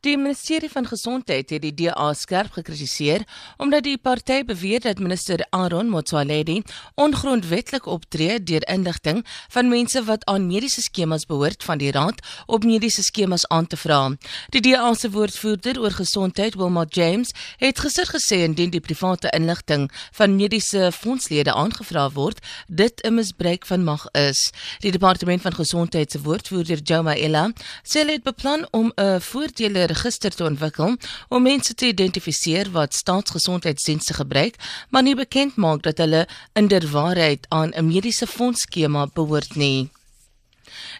Die ministerie van gesondheid het die DA skerp gekritiseer omdat die party beweer dat minister Aaron Motsoaledi ongrondwettig optree deur inligting van mense wat aan mediese skemas behoort van die raad op mediese skemas aan te vra. Die DA se woordvoerder oor gesondheid, Wilma James, het gister gesê indien die private inligting van mediese fondslede aangevra word, dit 'n misbruik van mag is. Die departement van gesondheid se woordvoerder, Joma Ella, sê hulle het beplan om 'n voordele register te ontwikkel om mense te identifiseer wat staatsgesondheidsdienste gebruik, maar nie bekend maak dat hulle inderwaarheid aan 'n mediese fondsskema behoort nie.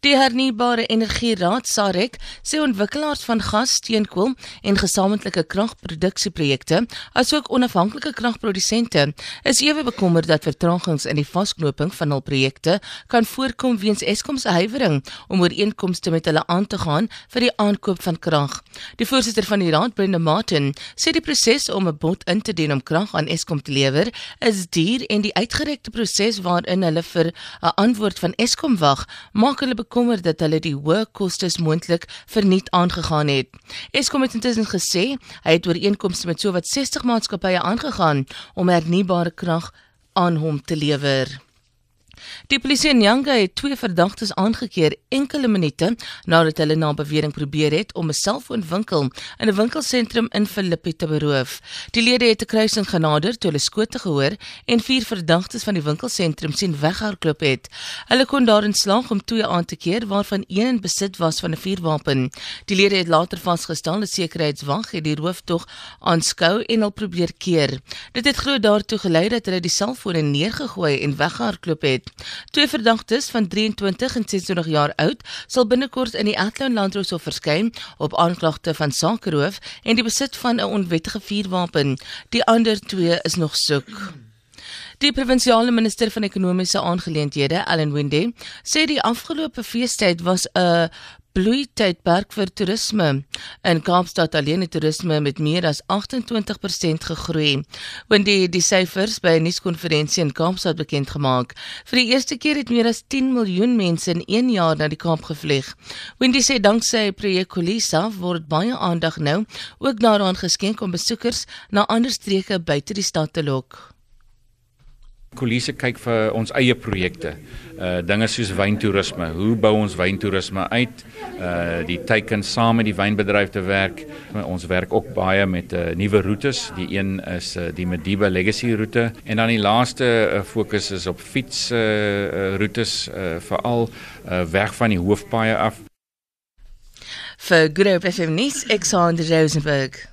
Die hernubare energie raad SAREC sê ontwikkelaars van gas, steenkool en gesamentlike kragproduksieprojekte, asook onafhanklike kragprodusente, is ewe bekommerd dat vertragings in die vasknoping van hul projekte kan voorkom weens Eskom se huiwering om ooreenkomste met hulle aan te gaan vir die aankoop van krag. Die voorsitter van die raad, Brenda Martin, sê die proses om 'n bod in te dien om krag aan Eskom te lewer, is duur en die uitgerekte proses waarin hulle vir 'n antwoord van Eskom wag, maak hulle bekommer dat hulle die hoë kostes moontlik verniet aangegaan het. Eskom het intussen gesê hy het ooreenkomste met sowat 60 maatskappye aangegaan om hernubare krag aan hom te lewer. Die polisie in Nyanga het twee verdagtes aangekeer enkele minute nadat hulle na bewering probeer het om 'n selfoonwinkel in 'n winkelsentrum in Philippi te beroof. Die lede het 'n kruising genader toe hulle skote gehoor en vier verdagtes van die winkelsentrum sien weghardloop het. Hulle kon daarin slaag om twee aan te keer waarvan een in besit was van 'n vuurwapen. Die lede het later vasgestel dat sekuriteitswag het die rooftog aanskou en hul probeer keer. Dit het glo daartoe gelei dat hulle die selfone neergegooi en weghardloop het. Twee verdagtes van 23 en 26 jaar oud sal binnekort in die Athlone Landroshof verskyn op aanklagte van sakeroof en die besit van 'n onwettige vuurwapen. Die ander twee is nog soek. Die provinsiale minister van ekonomiese aangeleenthede, Allan Winde, sê die afgelope feestyd was 'n bloeitydperk vir toerisme. In Kaapstad alleen het toerisme met meer as 28% gegroei. Wanneer die die syfers by 'n nuuskonferensie in Kaapstad bekend gemaak. Vir die eerste keer het meer as 10 miljoen mense in 1 jaar na die Kaap gevlieg. Wendy sê danksy projek Kolisa word baie aandag nou ook daaraan geskenk om besoekers na ander streke buite die stad te lok. Kolise kyk vir ons eie projekte. Uh dinge soos wyntoerisme. Hoe bou ons wyntoerisme uit? Uh die teiken saam met die wynbedryf te werk. Ons werk ook baie met uh nuwe roetes. Die een is uh die Mediba Legacy roete en dan die laaste uh, fokus is op fiets uh, uh roetes uh veral uh weg van die hoofpaaie af. Vir Groep FM News, Alexander Rosenberg.